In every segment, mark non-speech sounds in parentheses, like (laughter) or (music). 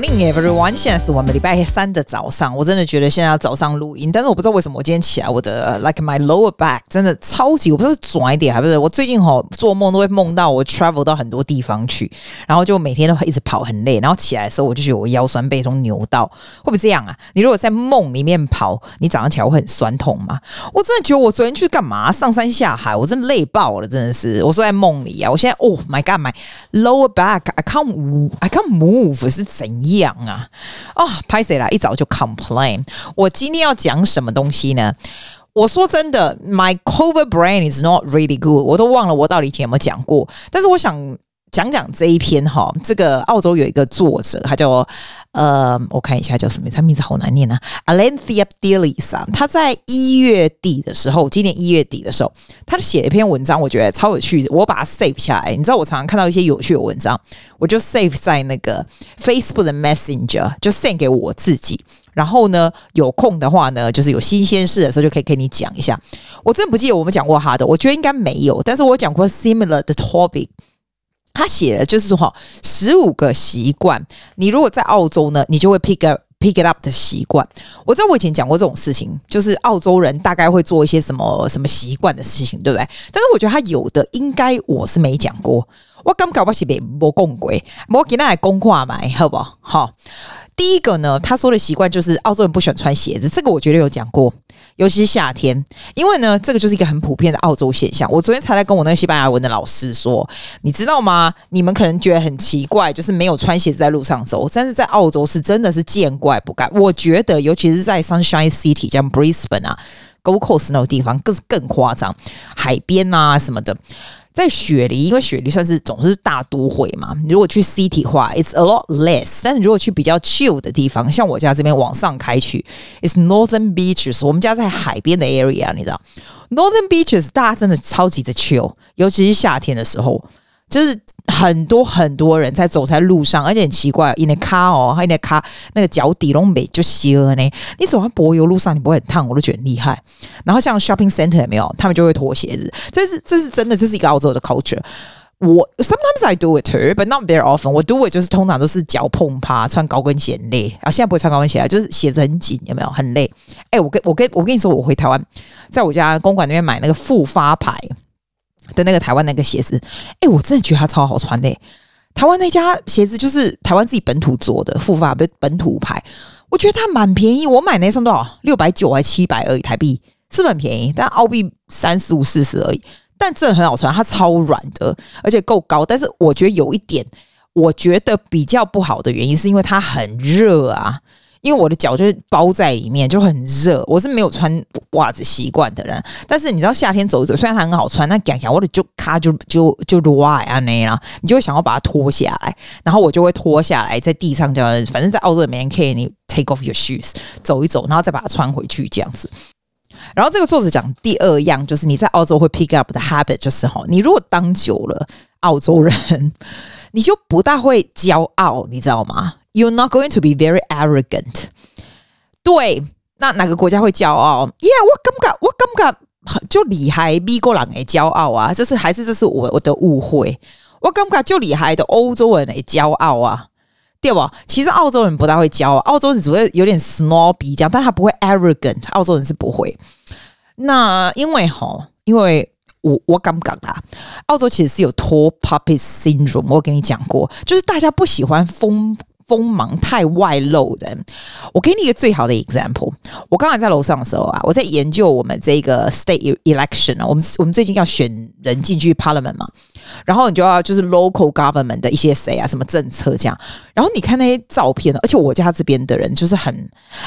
Morning, everyone！现在是我们礼拜三的早上，我真的觉得现在要早上录音，但是我不知道为什么我今天起来，我的 like my lower back 真的超级，我不知道是转一点还不是。我最近哈做梦都会梦到我 travel 到很多地方去，然后就每天都会一直跑很累，然后起来的时候我就觉得我腰酸背痛扭到，会不会这样啊？你如果在梦里面跑，你早上起来会很酸痛吗？我真的觉得我昨天去干嘛？上山下海，我真的累爆了，真的是。我说在梦里啊，我现在哦 my god，my lower back I can't I can't move 是怎样啊？啊，拍谁啦？一早就 complain。我今天要讲什么东西呢？我说真的，my cover brain is not really good。我都忘了我到底以前有没有讲过。但是我想讲讲这一篇哈。这个澳洲有一个作者，他叫。呃，我看一下叫什么？他名字好难念啊，Alain Theophilus 啊。他在一月底的时候，今年一月底的时候，他写了一篇文章，我觉得超有趣的。我把它 save 下来。你知道，我常常看到一些有趣的文章，我就 save 在那个 Facebook 的 Messenger，就 send 给我自己。然后呢，有空的话呢，就是有新鲜事的时候，就可以跟你讲一下。我真的不记得我们讲过他的，我觉得应该没有，但是我讲过 similar 的 topic。他写的就是说哈，十五个习惯，你如果在澳洲呢，你就会 pick up pick it up 的习惯。我知道我以前讲过这种事情，就是澳洲人大概会做一些什么什么习惯的事情，对不对？但是我觉得他有的应该我是没讲过。我刚搞不起别没讲过，我给他来公话买，好不好？好，第一个呢，他说的习惯就是澳洲人不喜欢穿鞋子，这个我觉得有讲过。尤其是夏天，因为呢，这个就是一个很普遍的澳洲现象。我昨天才来跟我那个西班牙文的老师说，你知道吗？你们可能觉得很奇怪，就是没有穿鞋子在路上走，但是在澳洲是真的是见怪不怪。我觉得，尤其是在 Sunshine City，像 Brisbane 啊、Gold Coast 那种地方，更更夸张，海边啊什么的。在雪梨，因为雪梨算是总是大都会嘛。如果去 city 话，it's a lot less。但是如果去比较 chill 的地方，像我家这边往上开去，it's Northern Beaches。我们家在海边的 area，你知道，Northern Beaches 大家真的超级的 chill，尤其是夏天的时候。就是很多很多人在走在路上，而且很奇怪，因为卡哦，因为卡那个脚底拢没就湿了呢。你走在柏油路上，你不会很烫，我都觉得厉害。然后像 shopping center 有没有，他们就会脱鞋子。这是这是真的，这是一个澳洲的 culture。我 sometimes I do it too，but not very often。我 do it 就是通常都是脚碰趴，穿高跟鞋累啊。现在不会穿高跟鞋啊，就是鞋子很紧，有没有很累？哎、我跟我跟我跟你说，我回台湾，在我家公馆那边买那个复发牌。的那个台湾那个鞋子，哎、我真的觉得它超好穿的、欸。台湾那家鞋子就是台湾自己本土做的，复发的本土牌，我觉得它蛮便宜。我买那双多少？六百九还七百而已台币，是不是很便宜？但澳币三十五四十而已，但真的很好穿，它超软的，而且够高。但是我觉得有一点，我觉得比较不好的原因是因为它很热啊。因为我的脚就是包在里面，就很热。我是没有穿袜子习惯的人，但是你知道夏天走一走，虽然它很好穿，那感觉我的就咔就就就软啊那样，你就会想要把它脱下来，然后我就会脱下来，在地上这样，反正在澳洲里面可以你 take off your shoes 走一走，然后再把它穿回去这样子。然后这个作者讲第二样，就是你在澳洲会 pick up 的 habit，就是吼，你如果当久了澳洲人，(laughs) 你就不大会骄傲，你知道吗？You're not going to be very arrogant。对，那哪个国家会骄傲？Yeah，我感觉，我感觉就厉害，美国人的骄傲啊！这是还是这是我我的误会？我感觉就厉害的欧洲人的骄傲啊，对吧？其实澳洲人不大会骄傲，澳洲人只会有点 snobby 这样，但他不会 arrogant。澳洲人是不会。那因为哈，因为我我感觉啊，澳洲其实是有 tall poppy syndrome。我跟你讲过，就是大家不喜欢风。锋芒太外露的，我给你一个最好的 example。我刚才在楼上的时候啊，我在研究我们这个 state election 啊，我们我们最近要选人进去 parliament 嘛，然后你就要就是 local government 的一些谁啊，什么政策这样。然后你看那些照片，而且我家这边的人就是很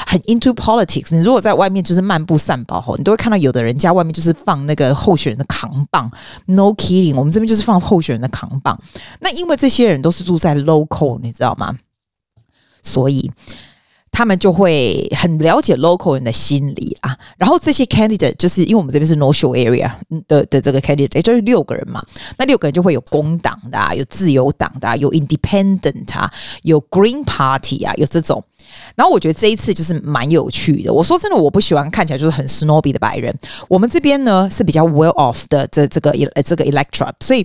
很 into politics。你如果在外面就是漫步散步后，你都会看到有的人家外面就是放那个候选人的扛棒。No kidding，我们这边就是放候选人的扛棒。那因为这些人都是住在 local，你知道吗？所以他们就会很了解 local 人的心理啊，然后这些 candidate 就是因为我们这边是 North Shore Area 的的这个 candidate，也就是六个人嘛，那六个人就会有工党的啊，有自由党的啊，有 Independent 啊，有 Green Party 啊，有这种。然后我觉得这一次就是蛮有趣的。我说真的，我不喜欢看起来就是很 snobby 的白人。我们这边呢是比较 well off 的这这个呃这个 electorate，所以。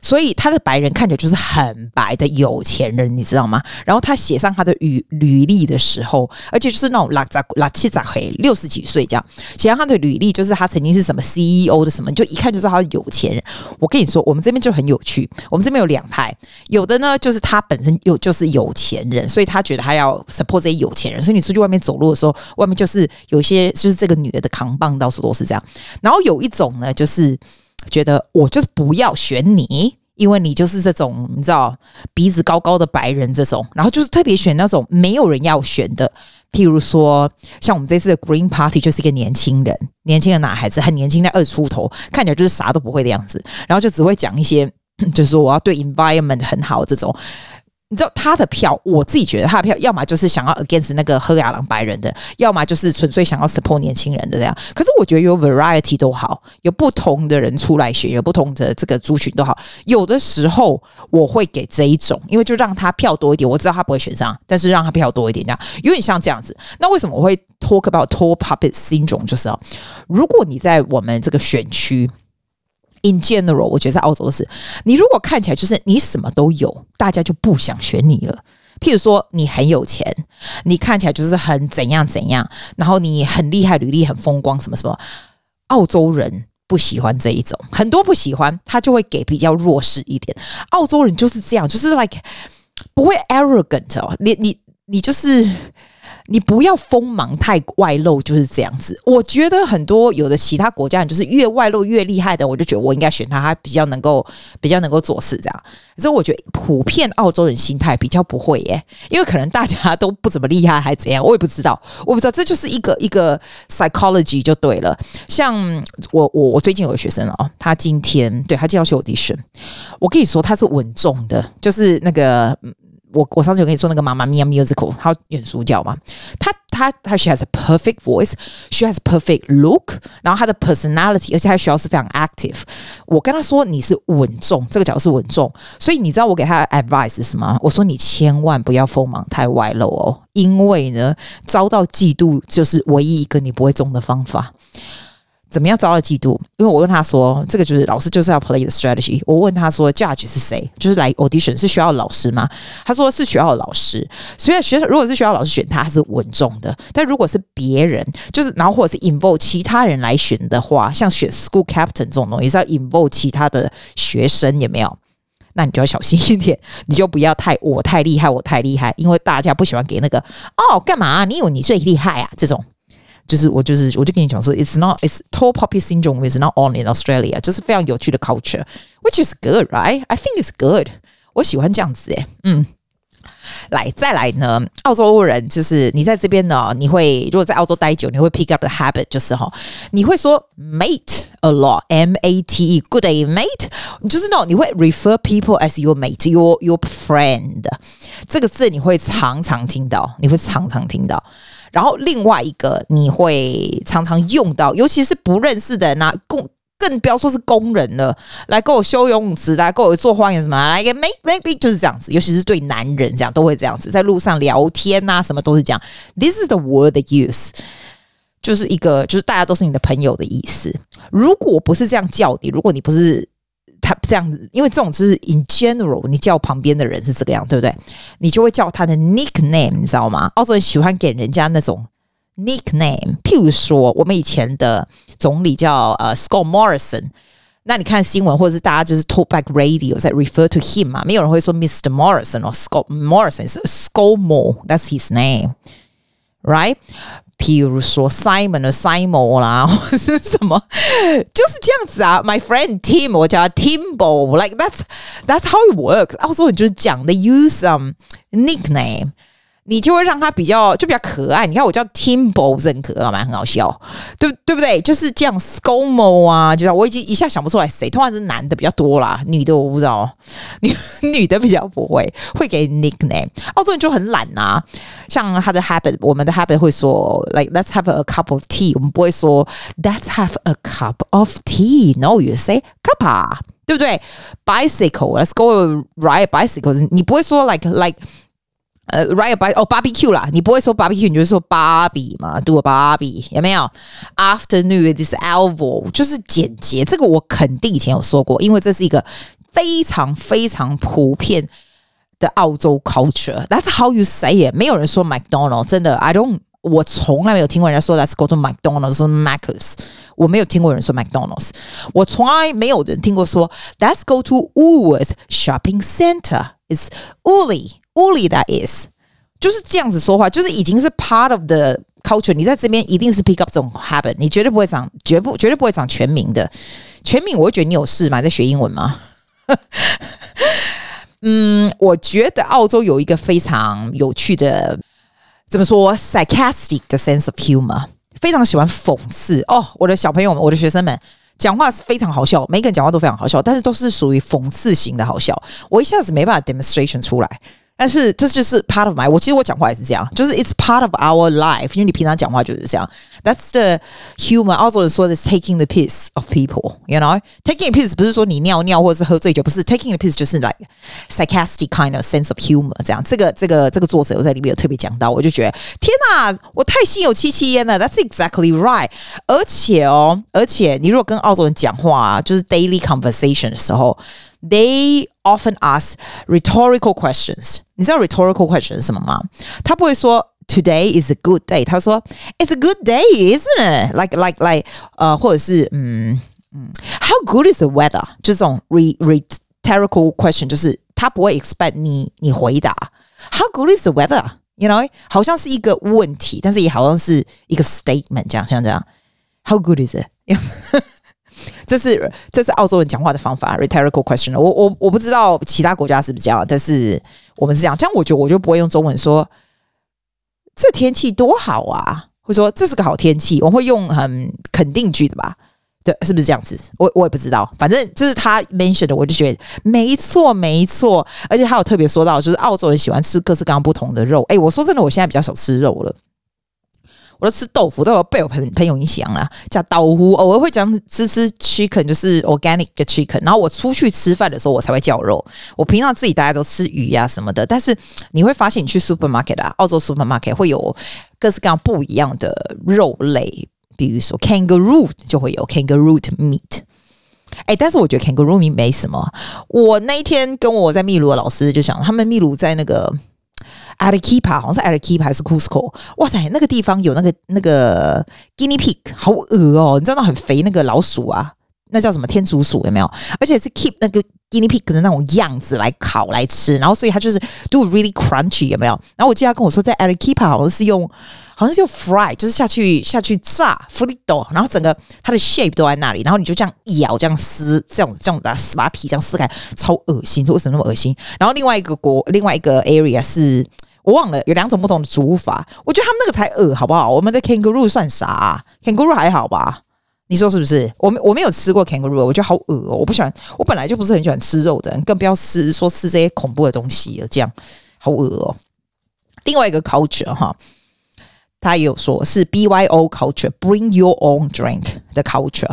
所以他的白人看起来就是很白的有钱人，你知道吗？然后他写上他的履履历的时候，而且就是那种拉杂拉七杂黑，六十几岁这样写上他的履历，就是他曾经是什么 CEO 的什么，就一看就知道他是有钱人。我跟你说，我们这边就很有趣，我们这边有两派，有的呢就是他本身有就是有钱人，所以他觉得他要 support 这些有钱人，所以你出去外面走路的时候，外面就是有些就是这个女的的扛棒到处都是这样。然后有一种呢，就是。觉得我就是不要选你，因为你就是这种你知道鼻子高高的白人这种，然后就是特别选那种没有人要选的，譬如说像我们这次的 Green Party 就是一个年轻人，年轻的男孩子很年轻，在二出头，看起来就是啥都不会的样子，然后就只会讲一些，(clears throat) 就是说我要对 environment 很好这种。你知道他的票，我自己觉得他的票，要么就是想要 against 那个喝亚郎白人的，要么就是纯粹想要 support 年轻人的这样。可是我觉得有 variety 都好，有不同的人出来选，有不同的这个族群都好。有的时候我会给这一种，因为就让他票多一点。我知道他不会选上，但是让他票多一点，这样有点像这样子。那为什么我会 talk about tall puppet syndrome？就是啊，如果你在我们这个选区。In general，我觉得在澳洲的是，你如果看起来就是你什么都有，大家就不想选你了。譬如说，你很有钱，你看起来就是很怎样怎样，然后你很厉害，履历很风光，什么什么。澳洲人不喜欢这一种，很多不喜欢，他就会给比较弱势一点。澳洲人就是这样，就是 like 不会 arrogant 哦，你你你就是。你不要锋芒太外露，就是这样子。我觉得很多有的其他国家人就是越外露越厉害的，我就觉得我应该选他，他比较能够比较能够做事这样。可是我觉得普遍澳洲人心态比较不会耶，因为可能大家都不怎么厉害，还怎样，我也不知道，我不知道，这就是一个一个 psychology 就对了。像我我我最近有个学生哦，他今天对他就要去 audition，我跟你说他是稳重的，就是那个。我我上次有跟你说那个妈妈咪呀 musical，他演主角嘛？他他他，she has a perfect voice，she has a perfect look，然后他的 personality，而且他学校是非常 active。我跟他说你是稳重，这个角是稳重，所以你知道我给他的 advice 是什么？我说你千万不要锋芒太外露哦，因为呢，遭到嫉妒就是唯一一个你不会中的方法。怎么样遭到嫉妒？因为我问他说，这个就是老师就是要 play the strategy。我问他说，judge 是谁？就是来 audition 是学校老师吗？他说是学校老师。所以学校如果是学校老师选他，他是稳重的。但如果是别人，就是然后或者是 involve 其他人来选的话，像选 school captain 这种东西是要 involve 其他的学生，有没有？那你就要小心一点，(laughs) 你就不要太我太厉害，我太厉害，因为大家不喜欢给那个哦，干嘛？你以为你最厉害啊？这种。就是我就是我就跟你讲说，it's not it's tall poppy syndrome is not on in Australia，就是非常有趣的 culture，which is good, right? I think it's good。我喜欢这样子诶，嗯， 来再来呢，澳洲人就是你在这边呢，你会如果在澳洲待久，你会 pick up the habit，就是哈，你会说 mate a lot，M A T E，good day mate，就是那种你会 refer people as your mate，your your friend，这个字你会常常听到，你会常常听到。然后另外一个你会常常用到，尤其是不认识的人啊，工更不要说是工人了，来给我修游泳池，来给我做花园什么，来个 make maybe 就是这样子，尤其是对男人这样都会这样子，在路上聊天呐、啊，什么都是这样。This is the word they use，就是一个就是大家都是你的朋友的意思。如果不是这样叫你，如果你不是。他这样子，因为这种就是 in general，你叫旁边的人是这个样，对不对？你就会叫他的 nickname，你知道吗？澳洲人喜欢给人家那种 nickname，譬如说，我们以前的总理叫呃 Scott Morrison，那你看新闻或者是大家就是 talkback radio 在 refer to him 嘛，没有人会说 Mr. Morrison 或 Scott Morrison，是 Scottmore，that's his name，right？譬如说 Simon 的 Simon 啦，或者是什么，就是这样子啊。My friend (laughs) Tim，我叫他 Timbo，like that's that's how it works。澳洲人就是讲的 use some nickname。 你就会让他比较就比较可爱。你看我叫 Timbo，很可爱嘛，很好笑，对对不对？就是这样 ScoMo 啊，就是我已经一下想不出来谁。通常是男的比较多啦，女的我不知道，女女的比较不会会给 nickname。澳洲人就很懒呐、像他的 habit，我们的 habit 会说 like let's have a cup of tea，我们不会说 let's have a cup of tea，no，you say cup，对不对？Bicycle，let's go ride bicycle，你不会说 like like。呃、uh,，ride a bike 哦，barbecue 啦，你不会说 barbecue，你就说 Barbie 嘛，do a Barbie 有没有？Afternoon this elbow 就是简洁，这个我肯定以前有说过，因为这是一个 非常非常普遍的澳洲 culture。That's how you say it。没有人说 McDonald，真的，I don't。我从来没有听过人家说 Let's go to McDonald's，是 Macca's。我没有听过人说 McDonald's。我从来没有人听过说 Let's go to Woolworth Shopping Centre。It's Woolly Holy that is，就是这样子说话，就是已经是 part of the culture。你在这边一定是 pick up 这种 habit，你绝对不会讲，绝不绝对不会讲全名的。全名我会觉得你有事吗？在学英文吗？(laughs) 嗯，我觉得澳洲有一个非常有趣的。怎么说？sarcastic 的 sense of humor，非常喜欢讽刺哦。我的小朋友们，我的学生们讲话是非常好笑，每个人讲话都非常好笑，但是都是属于讽刺型的好笑。我一下子没办法 demonstration 出来。但是这就是 part of my，我其实我讲话也是这样，就是 it's part of our life，因为你平常讲话就是这样。That's the humor。澳洲人说的是 taking the piss of people，you know，taking the piss 不是说你尿尿或者是喝醉酒，不是 taking the piss 就是 like sarcastic kind of sense of humor 这样。这个这个这个作者我在里面有特别讲到，我就觉得天哪，我太心有戚戚焉了。That's exactly right。而且哦，而且你如果跟澳洲人讲话啊，就是 daily conversation 的时候。They often ask rhetorical questions。 你知道 rhetorical question 是什么吗？他不会说 Today is a good day。他说 It's a good day, isn't it? Like like like 呃，或者是嗯嗯，How good is the weather？就这种 rhetorical question，就是他不会 expect 你你回答 How good is the weather？You know，好像是一个问题，但是也好像是一个 statement，这样像这样。How good is it？ (laughs) 这是这是澳洲人讲话的方法，rhetorical question。我我我不知道其他国家是不是这样，但是我们是这样。这样我觉得我就不会用中文说这天气多好啊，或者说这是个好天气，我会用很肯定句的吧？对，是不是这样子？我我也不知道，反正这是他 mention 的，我就觉得没错没错。而且他有特别说到，就是澳洲人喜欢吃各式各样不同的肉。诶，我说真的，我现在比较少吃肉了。我都吃豆腐，都有被我朋朋友影响了。加豆腐，偶尔会讲吃吃 chicken，就是 organic 的 chicken。然后我出去吃饭的时候，我才会叫肉。我平常自己大家都吃鱼呀、什么的。但是你会发现，你去 supermarket 啊，澳洲 supermarket 会有各式各样不一样的肉类，比如说 kangaroo 就会有 kangaroo meat。哎，但是我觉得 kangaroo meat 没什么。我那一天跟我在秘鲁的老师就讲，他们秘鲁在那个。Arequipa 好像是 Arequipa 还是 Cusco？哇塞，那个地方有那个那个 Guinea Pig，好恶哦！你知道那很肥那个老鼠啊，那叫什么天竺鼠有没有？而且是 keep 那个 Guinea Pig 的那种样子来烤来吃，然后所以它就是 do really crunchy 有没有？然后我记得他跟我说，在 Arequipa 好像是用好像是用 fry，就是下去下去炸 frito，然后整个它的 shape 都在那里，然后你就这样咬这样撕，这样这样把它撕把皮这样撕开，超恶心！这为什么那么恶心？然后另外一个国另外一个 area 是。我忘了有两种不同的煮法，我觉得他们那个才恶，好不好？我们的 kangaroo 算啥？kangaroo 还好吧？你说是不是？我没我没有吃过 kangaroo，我觉得好恶哦！我不喜欢，我本来就不是很喜欢吃肉的人，更不要吃说吃这些恐怖的东西了，这样好恶哦。另外一个 culture 哈，他也有说是 BYO culture，bring your own drink 的 culture。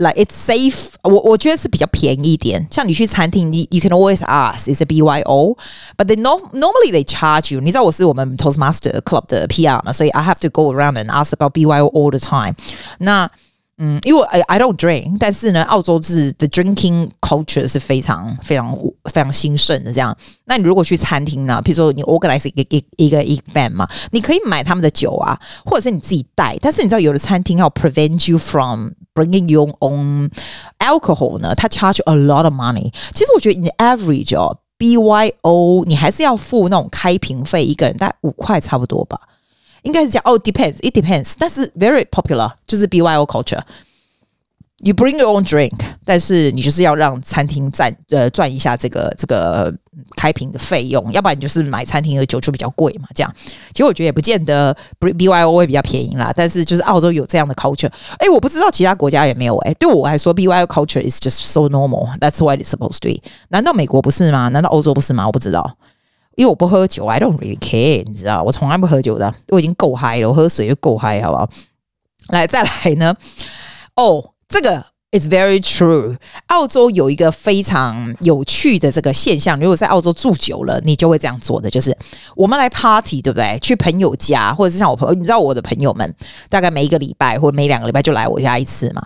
Like it's safe，我我觉得是比较便宜一点。像你去餐厅，你 you can always ask is a BYO，but they no normally they charge you。你知道我是我们 Toastmaster Club 的 PR 嘛，所以 I have to go around and ask about BYO all the time。那 嗯，因为 I I don't drink，但是呢，澳洲是 the drinking culture 是非常非常非常兴盛的。这样，那你如果去餐厅呢，比如说你 organize 一个一个一个 event 嘛，你可以买他们的酒啊，或者是你自己带。但是你知道，有的餐厅要 prevent you from bringing your own alcohol 呢，它 charge a lot of money。其实我觉得你 average 哦，BYO 你还是要付那种开瓶费，一个人大概五块差不多吧。应该是讲哦，depends，it depends，但是 very popular 就是 BYO culture。You bring your own drink，但是你就是要让餐厅赚呃赚一下这个这个开瓶的费用，要不然你就是买餐厅的酒就比较贵嘛。这样，其实我觉得也不见得 B B Y O 会比较便宜啦。但是就是澳洲有这样的 culture，哎，我不知道其他国家有没有哎。对我来说，BYO culture is just so normal，that's what it's supposed to be。难道美国不是吗？难道欧洲不是吗？我不知道。因为我不喝酒，I don't really care，你知道，我从来不喝酒的，我已经够嗨了，我喝水就够嗨，好不好？来，再来呢？哦，这个 is very true。澳洲有一个非常有趣的这个现象，如果在澳洲住久了，你就会这样做的，就是我们来 party，对不对？去朋友家，或者是像我朋友，你知道我的朋友们，大概每一个礼拜或者每两个礼拜就来我家一次嘛。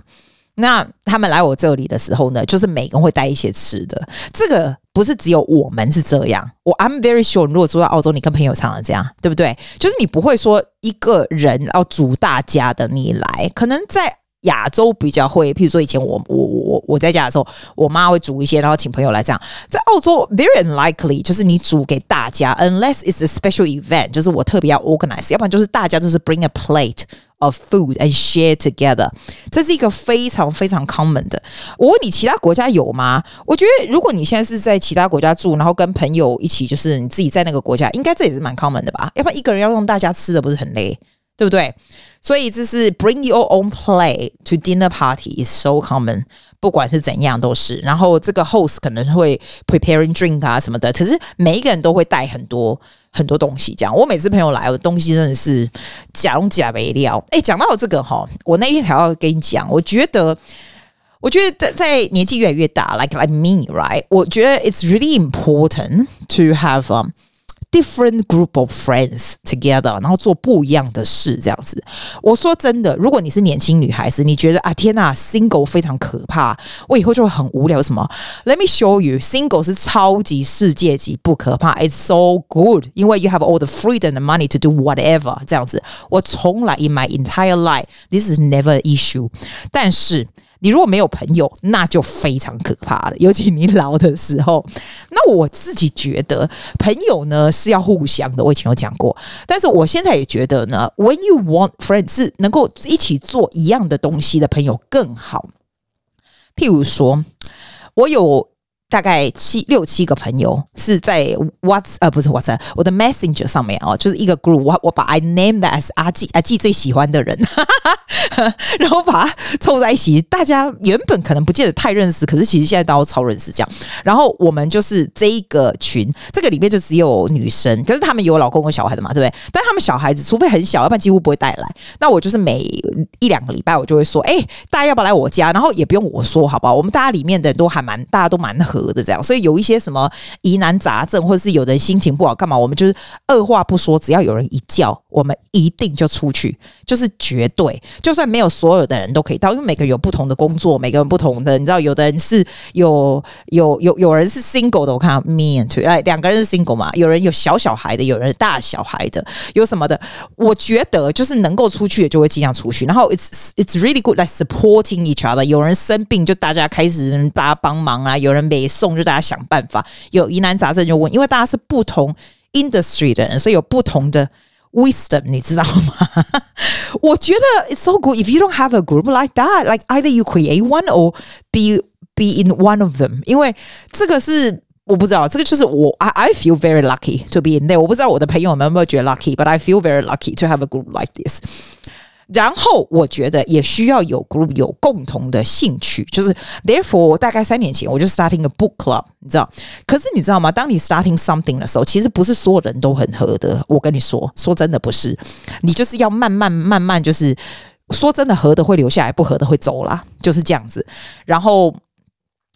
那他们来我这里的时候呢，就是每个人会带一些吃的。这个不是只有我们是这样。我 I'm very sure，如果住在澳洲，你跟朋友常常这样，对不对？就是你不会说一个人要煮大家的，你来，可能在。亚洲比较会，譬如说以前我我我我在家的时候，我妈会煮一些，然后请朋友来这样。在澳洲，very unlikely，就是你煮给大家，unless it's a special event，就是我特别要 organize，要不然就是大家都是 bring a plate of food and share together。这是一个非常非常 common 的。我问你，其他国家有吗？我觉得如果你现在是在其他国家住，然后跟朋友一起，就是你自己在那个国家，应该这也是蛮 common 的吧？要不然一个人要用大家吃的，不是很累，对不对？所以这是 bring your own play to dinner party is so common，不管是怎样都是。然后这个 host 可能会 preparing drink 啊什么的，可是每一个人都会带很多很多东西。这样，我每次朋友来，我东西真的是假龙假没料。哎，讲到这个哈，我那天才要跟你讲，我觉得，我觉得在年纪越来越大，like like me right，我觉得 it's really important to have um。Different group of friends together，然后做不一样的事，这样子。我说真的，如果你是年轻女孩子，你觉得啊，天呐，single 非常可怕，我以后就会很无聊。什么？Let me show you，single 是超级世界级不可怕，It's so good，因为 you have all the freedom and money to do whatever。这样子，我从来 in my entire life，this is never an issue。但是。 你如果没有朋友，那就非常可怕了。尤其你老的时候，那我自己觉得朋友呢是要互相的。我以前有讲过，但是我现在也觉得呢，when you want friends 是能够一起做一样的东西的朋友更好。譬如说，我有。大概七六七个朋友是在 What's 呃不是 What's 我的 Messenger 上面哦，就是一个 group，我我把 I name that as 阿季阿季最喜欢的人，(laughs) 然后把它凑在一起。大家原本可能不见得太认识，可是其实现在都超认识这样。然后我们就是这一个群，这个里面就只有女生，可是他们有老公和小孩的嘛，对不对？但他们小孩子除非很小，要不然几乎不会带来。那我就是每一两个礼拜我就会说，哎，大家要不要来我家？然后也不用我说，好不好？我们大家里面的人都还蛮，大家都蛮和。的这样，所以有一些什么疑难杂症，或者是有人心情不好干嘛，我们就是二话不说，只要有人一叫，我们一定就出去，就是绝对，就算没有所有的人都可以到，因为每个人有不同的工作，每个人不同的，你知道，有的人是有有有有人是 single 的，我看 me and two，哎，两个人是 single 嘛，有人有小小孩的，有人大小孩的，有什么的，我觉得就是能够出去的就会尽量出去，然后 it's it's really good like supporting each other，有人生病就大家开始大家帮忙啊，有人没。送就大家想办法，有疑难杂症就问，因为大家是不同 industry 的人，所以有不同的 wisdom，你知道吗？我觉得 it's so good if you don't have a group like that, like either you create one or be be in one of them。因为这个是我不知道，这个就是我 I I feel very lucky to be in there。我不知道我的朋友们有没有觉得 lucky，but I feel very lucky to have a group like this。然后我觉得也需要有 group 有共同的兴趣，就是 therefore 大概三年前我就 starting a book club，你知道？可是你知道吗？当你 starting something 的时候，其实不是所有人都很合的。我跟你说，说真的不是，你就是要慢慢慢慢，就是说真的合的会留下来，不合的会走啦，就是这样子。然后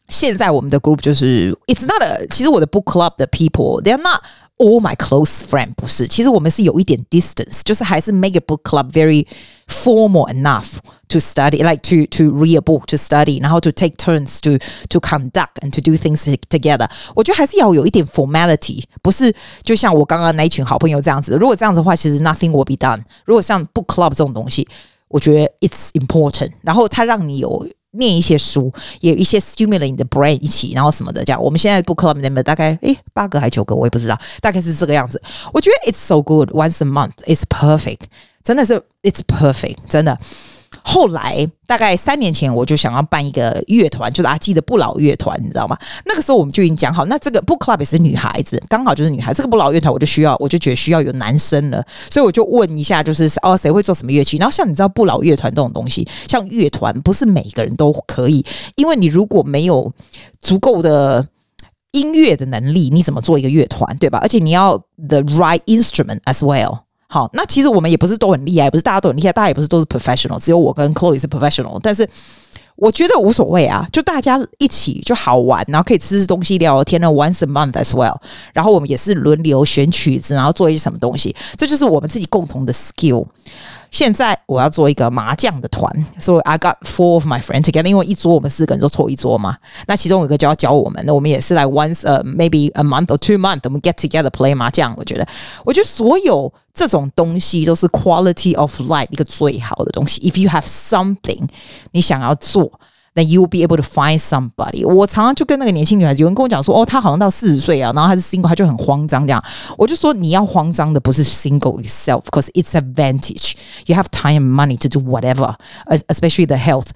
现在我们的 group 就是 it's not a，其实我的 book club 的 people，they're not。All my close friend 不是，其实我们是有一点 distance，就是还是 make a book club very formal enough to study, like to to read a book to study，然后 to take turns to to conduct and to do things together。我觉得还是要有一点 formality，不是就像我刚刚那一群好朋友这样子。如果这样子的话，其实 nothing will be done。如果像 book club 这种东西，我觉得 it's important。然后它让你有。 念一些书，也有一些 stimulate 你的 brain 一起，然后什么的这样。我们现在 book club member 大概诶八个还九个，我也不知道，大概是这个样子。我觉得 it's so good once a month, it's perfect，真的是 it's perfect，真的。后来大概三年前，我就想要办一个乐团，就是阿基的不老乐团，你知道吗？那个时候我们就已经讲好，那这个 book club 也是女孩子，刚好就是女孩。这个不老乐团，我就需要，我就觉得需要有男生了，所以我就问一下，就是哦，谁会做什么乐器？然后像你知道，不老乐团这种东西，像乐团不是每个人都可以，因为你如果没有足够的音乐的能力，你怎么做一个乐团，对吧？而且你要 the right instrument as well。好，那其实我们也不是都很厉害，不是大家都很厉害，大家也不是都是 professional，只有我跟 Chloe 是 professional。但是我觉得无所谓啊，就大家一起就好玩，然后可以吃吃东西、聊聊天呢。Once a month as well，然后我们也是轮流选曲子，然后做一些什么东西，这就是我们自己共同的 skill。现在我要做一个麻将的团，所以 I got four of my friends together，因为一桌我们四个人都凑一桌嘛。那其中有一个就要教我们，那我们也是来 once 呃、uh, maybe a month or two month，我们 get together play 麻将。我觉得，我觉得所有这种东西都是 quality of life 一个最好的东西。If you have something 你想要做。 Then you will be able to find somebody。我常常就跟那个年轻女孩子，有人跟我讲说，哦，她好像到四十岁啊，然后还是 single，她就很慌张这样。我就说，你要慌张的不是 single itself，because it's advantage。You have time and money to do whatever，especially the health。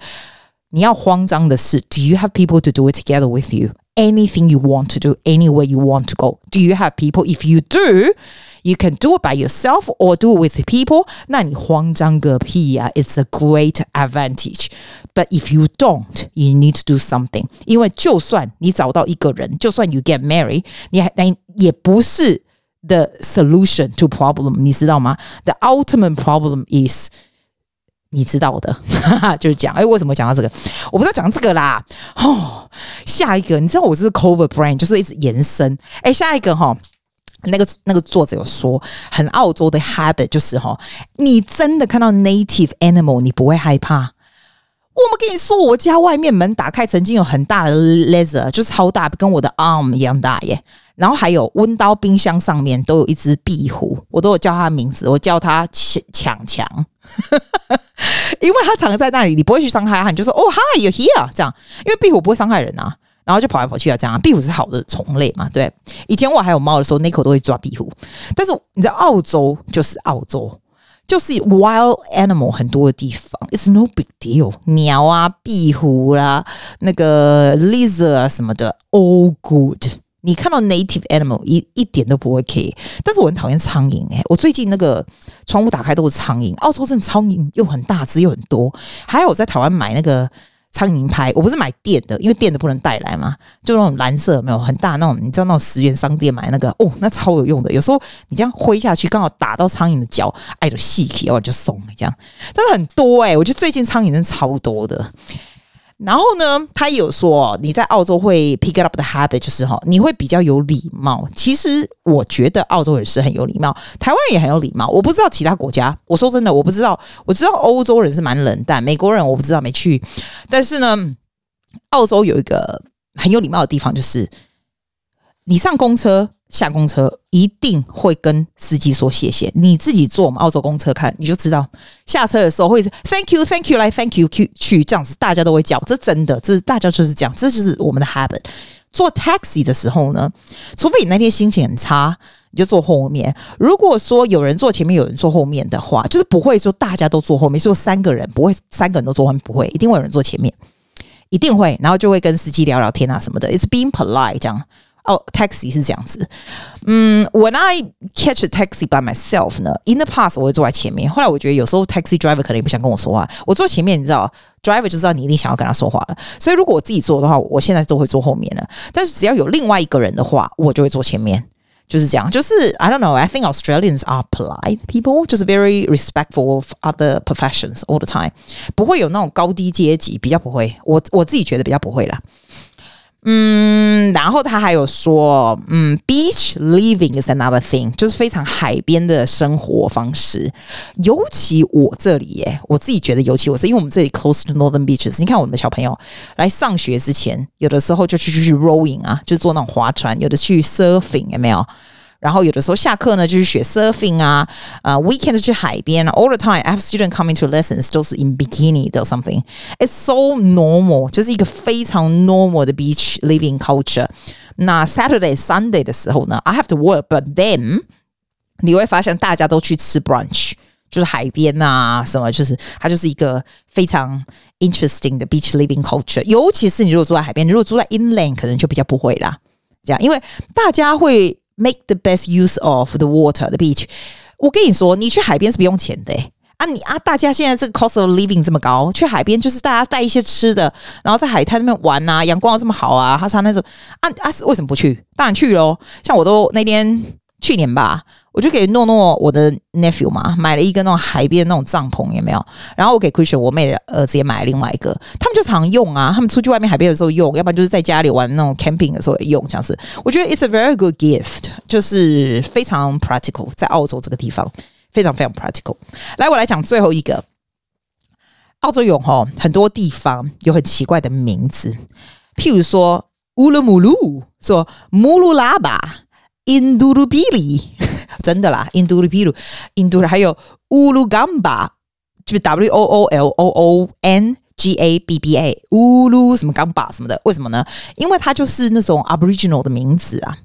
你要慌张的是，Do you have people to do it together with you？Anything you want to do，anywhere you want to go，Do you have people？If you do。You can do it by yourself or do it with people. 那你慌张个屁呀！It's a great advantage. But if you don't, you need to do something. 因为就算你找到一个人，就算 you get married，你还但也不是 the solution to problem。你知道吗？The ultimate problem is 你知道的，(laughs) 就是讲哎，为什么讲到这个？我不知道讲这个啦。哦，下一个，你知道我是 cover brand，就是一直延伸。哎，下一个哈。那个那个作者有说，很澳洲的 habit 就是哈，你真的看到 native animal，你不会害怕。我们跟你说，我家外面门打开，曾经有很大的 lizard，就超大，跟我的 arm 一样大耶。然后还有温刀冰箱上面都有一只壁虎，我都有叫它名字，我叫它强强强，(laughs) 因为它藏在那里，你不会去伤害它，你就说哦，Hi，you here，这样，因为壁虎不会伤害人啊。然后就跑来跑去啊，这样壁虎是好的虫类嘛？对，以前我还有猫的时候，Nico 都会抓壁虎。但是你在澳洲就是澳洲，就是 wild animal 很多的地方，It's no big deal。鸟啊，壁虎啦、那个 lizard 啊什么的，all good。你看到 native animal 一一点都不会 care。但是我很讨厌苍蝇哎，我最近那个窗户打开都是苍蝇，澳洲真的苍蝇又很大只又很多。还有我在台湾买那个。苍蝇拍，我不是买电的，因为电的不能带来嘛，就那种蓝色没有很大那种，你知道那种十元商店买那个哦，那超有用的。有时候你这样挥下去，刚好打到苍蝇的脚，哎，就细起，然后就松了这样。但是很多哎、我觉得最近苍蝇真的超多的。然后呢，他有说，你在澳洲会 pick up the habit，就是哈，你会比较有礼貌。其实我觉得澳洲人是很有礼貌，台湾人也很有礼貌。我不知道其他国家，我说真的，我不知道。我知道欧洲人是蛮冷淡，美国人我不知道没去。但是呢，澳洲有一个很有礼貌的地方，就是你上公车。下公车一定会跟司机说谢谢。你自己坐我们澳洲公车看，你就知道下车的时候会 Thank you, Thank you，来 Thank you 去去这样子，大家都会叫，这真的，这大家就是这样，这就是我们的 habit。坐 taxi 的时候呢，除非你那天心情很差，你就坐后面。如果说有人坐前面，有人坐后面的话，就是不会说大家都坐后面，说三个人不会，三个人都坐后面不会，一定会有人坐前面，一定会，然后就会跟司机聊聊天啊什么的。It's being polite 这样。哦、，taxi 是这样子。嗯，When I catch a taxi by myself 呢，in the past 我会坐在前面。后来我觉得有时候 taxi driver 可能也不想跟我说话，我坐前面，你知道，driver 就知道你一定想要跟他说话了。所以如果我自己坐的话，我现在都会坐后面了。但是只要有另外一个人的话，我就会坐前面。就是这样，就是 I don't know. I think Australians are polite people，就是 very respectful of other professions all the time。不会有那种高低阶级，比较不会。我我自己觉得比较不会啦。嗯，然后他还有说，嗯，beach living is another thing，就是非常海边的生活方式。尤其我这里耶，我自己觉得，尤其我这，因为我们这里 close to northern beaches。你看我们的小朋友来上学之前，有的时候就去去去 rowing 啊，就坐那种划船；有的去 surfing，有没有？然后有的时候下课呢，就是学 surfing 啊，呃，weekend 去海边。All the time, I have students coming to lessons 都是 in bikini 的 something. It's so normal，就是一个非常 normal 的 beach living culture。那 Saturday, Sunday 的时候呢，I have to work, but then 你会发现大家都去吃 brunch，就是海边啊什么，就是它就是一个非常 interesting 的 beach living culture。尤其是你如果住在海边，你如果住在 inland，可能就比较不会啦。这样，因为大家会。 Make the best use of the water, the beach。我跟你说，你去海边是不用钱的啊！你啊，大家现在这个 cost of living 这么高，去海边就是大家带一些吃的，然后在海滩那边玩啊，阳光又这么好啊，他说那种啊啊，为什么不去？当然去喽！像我都那天去年吧。我就给诺诺我的 nephew 嘛，买了一个那种海边那种帐篷，有没有？然后我给 Christian 我妹的儿子也买了另外一个，他们就常用啊，他们出去外面海边的时候用，要不然就是在家里玩那种 camping 的时候也用，这样子。我觉得 it's a very good gift，就是非常 practical，在澳洲这个地方非常非常 practical。来，我来讲最后一个。澳洲有哈很多地方有很奇怪的名字，譬如说乌鲁姆鲁，说穆鲁拉巴，印度鲁比里，真的啦，印度鲁比鲁，印度还有乌鲁甘巴，就是 W O O L O O N G A B B A，乌鲁什么甘巴什么的，为什么呢？因为它就是那种 Aboriginal 的名字啊。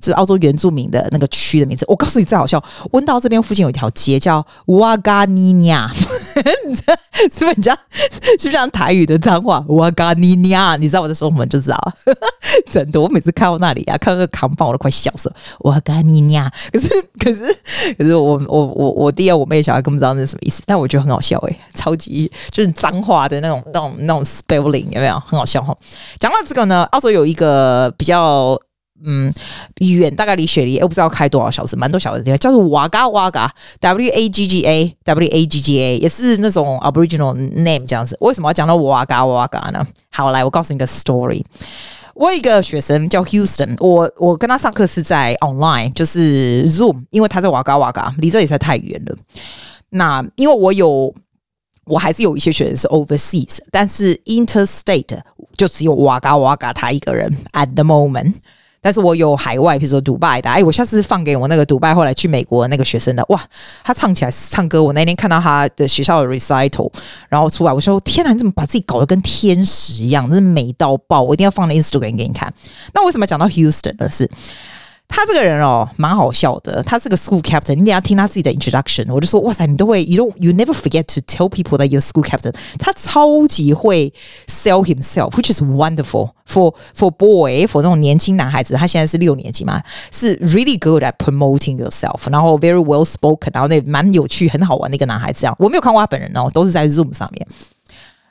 就是澳洲原住民的那个区的名字。我告诉你最好笑，温到这边附近有一条街叫瓦嘎尼亚，是不是人家是不是像台语的脏话？瓦嘎尼亚，你知道我在说什么就知道。(laughs) 真的，我每次看到那里啊，看到那个扛棒，我都快笑死了。瓦嘎尼亚，可是可是可是我我我我弟啊，我妹小孩根本不知道那是什么意思，但我觉得很好笑诶、欸，超级就是脏话的那种那种那种 spelling 有没有很好笑哈？讲到这个呢，澳洲有一个比较。嗯，远大概离雪梨，我不知道开多少小时，蛮多小时的地方，叫做瓦嘎瓦嘎，W A G G A W A G G A，也是那种 Aboriginal name 这样子。为什么要讲到瓦嘎瓦嘎呢？好，来，我告诉你个 story。我一个学生叫 Houston，我我跟他上课是在 online，就是 Zoom，因为他在瓦嘎瓦嘎，离这里实在太远了。那因为我有，我还是有一些学生是 overseas，但是 interstate 就只有瓦嘎瓦嘎他一个人 at the moment。但是我有海外，比如说迪拜的，哎，我下次放给我那个迪拜后来去美国那个学生的，哇，他唱起来唱歌，我那天看到他的学校的 recital，然后出来，我说天哪，你怎么把自己搞得跟天使一样，真是美到爆，我一定要放在 Instagram 给你看。那为什么讲到 Houston 呢？是？他这个人哦，蛮好笑的。他是个 school captain，你等下听他自己的 introduction，我就说哇塞，你都会，you don't, you never forget to tell people that you're school captain。他超级会 sell himself，which is wonderful for for boy for 那种年轻男孩子。他现在是六年级嘛，是 really good at promoting yourself，然后 very well spoken，然后那蛮有趣、很好玩的一个男孩子。这样，我没有看过他本人哦，都是在 Zoom 上面。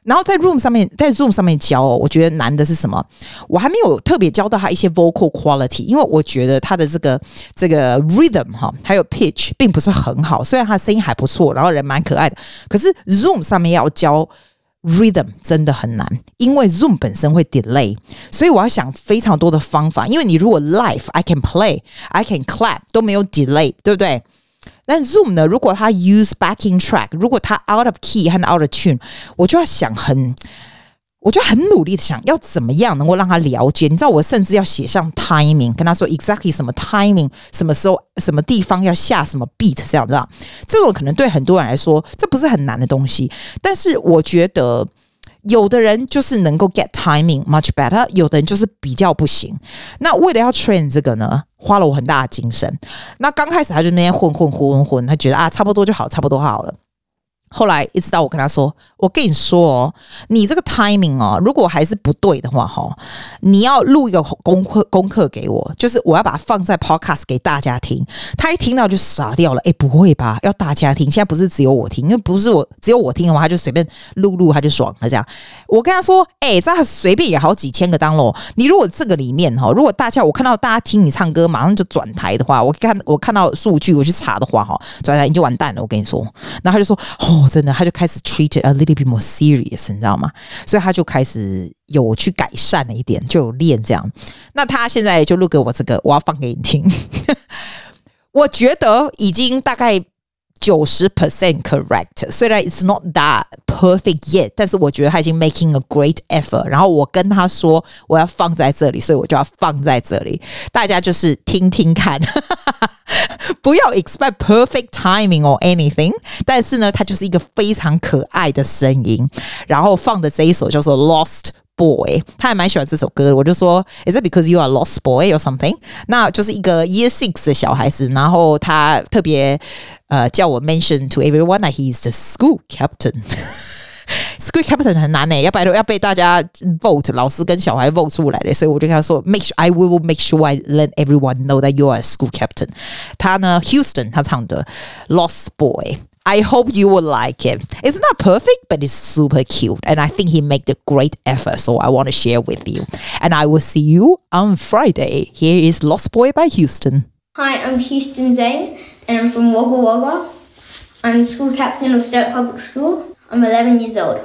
然后在 Room 上面，在 Zoom 上面教，哦，我觉得难的是什么？我还没有特别教到他一些 vocal quality，因为我觉得他的这个这个 rhythm 哈，还有 pitch 并不是很好。虽然他声音还不错，然后人蛮可爱的，可是 Zoom 上面要教 rhythm 真的很难，因为 Zoom 本身会 delay，所以我要想非常多的方法。因为你如果 live I can play，I can clap 都没有 delay，对不对？但 Zoom 呢？如果他 use backing track，如果他 out of key 和 out of tune，我就要想很，我就很努力的想要怎么样能够让他了解。你知道，我甚至要写上 timing，跟他说 exactly 什么 timing，什么时候、什么地方要下什么 beat，这样子。这种可能对很多人来说，这不是很难的东西。但是我觉得。有的人就是能够 get timing much better，有的人就是比较不行。那为了要 train 这个呢，花了我很大的精神。那刚开始他就那边混混混混混，他觉得啊，差不多就好，差不多好了。后来一直到我跟他说：“我跟你说哦，你这个 timing 哦，如果还是不对的话，哈，你要录一个功课功课给我，就是我要把它放在 podcast 给大家听。”他一听到就傻掉了。诶，不会吧？要大家听？现在不是只有我听，因为不是我只有我听的话，他就随便录录，他就爽了。这样，我跟他说：“诶，这随便也好几千个 download。你如果这个里面哈，如果大家我看到大家听你唱歌，马上就转台的话，我看我看到数据，我去查的话，哈，转台你就完蛋了。我跟你说。”然后他就说：“哦。”哦，真的，他就开始 treat it a little bit more serious，你知道吗？所以他就开始有去改善了一点，就有练这样。那他现在就录给我这个，我要放给你听。(laughs) 我觉得已经大概九十 percent correct，虽然 it's not that perfect yet，但是我觉得他已经 making a great effort。然后我跟他说我要放在这里，所以我就要放在这里，大家就是听听看。不要 (laughs) expect perfect timing or anything，但是呢，它就是一个非常可爱的声音。然后放的这一首叫做《Lost Boy》，他还蛮喜欢这首歌的。我就说，Is it because you are lost boy or something？那就是一个 Year Six 的小孩子，然后他特别 呃叫我 mention to everyone that he is the school captain。 School captain 很难诶，要不然要被大家 vote，老师跟小孩 vote 出来的，所以我就跟他说，make sure I will make sure I let everyone know that you are a school captain。他呢，Houston，他唱的 Lost Boy，I hope you will like it。It's not perfect, but it's super cute, and I think he made a great effort, so I want to share with you. And I will see you on Friday. Here is Lost Boy by Houston. Hi, I'm Houston Zane, and I'm from Wagga Wagga. I'm the school captain of Sturt Public School. I'm 11 years old.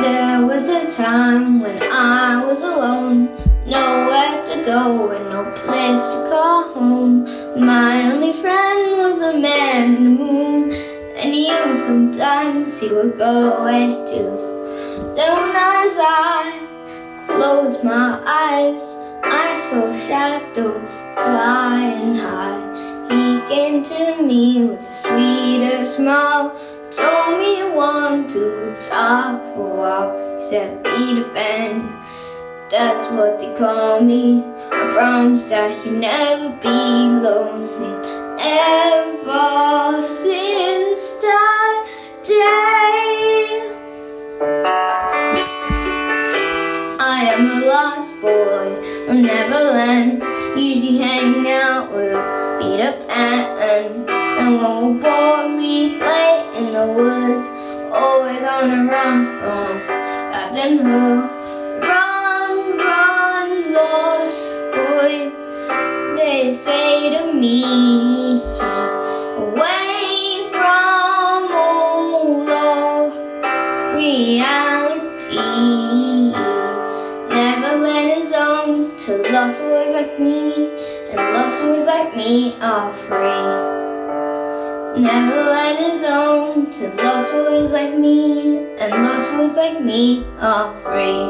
There was a time when I was alone. but no place to call home. My only friend was a man in the moon, and even sometimes he would go away too. Then as I closed my eyes, I saw shadow flying high. He came to me with a sweeter smile, told me he wanted to talk for a while. He said, Peter Pan, that's what they call me. I promise that you'll never be lonely. Ever since that day, lost boy from Neverland, usually hang out with Peter Pan. And when we're bored, we play in the woods, always on the run from Captain Hook. Lost boys like me, and lost boys like me are free.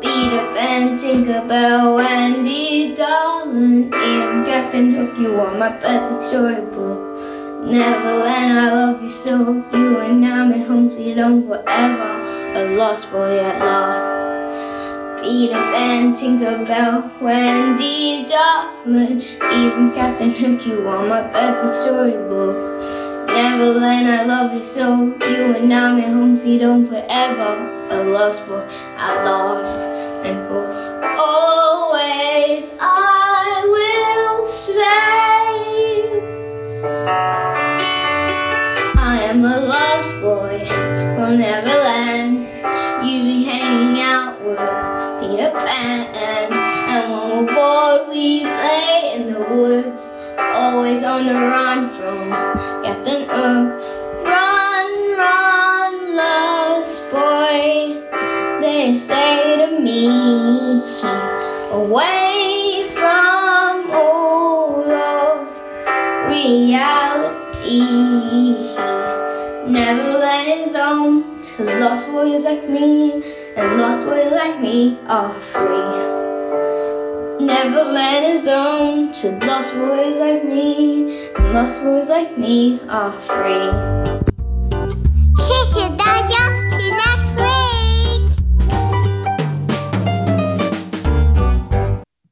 Peter Pan, Tinkerbell, Wendy, darling, even Captain Hook, you are my perfect storybook. Neverland, I love you so. You and I, my home sweet home forever. A lost boy at last. Peter Pan, Tinkerbell, Wendy, darling, even Captain Hook, you are my perfect storybook. Neverland, I love you so. You and I, my home sweet home forever. A lost boy, I lost, and for are free. Neverland is home to lost boys like me, lost boys like me are free.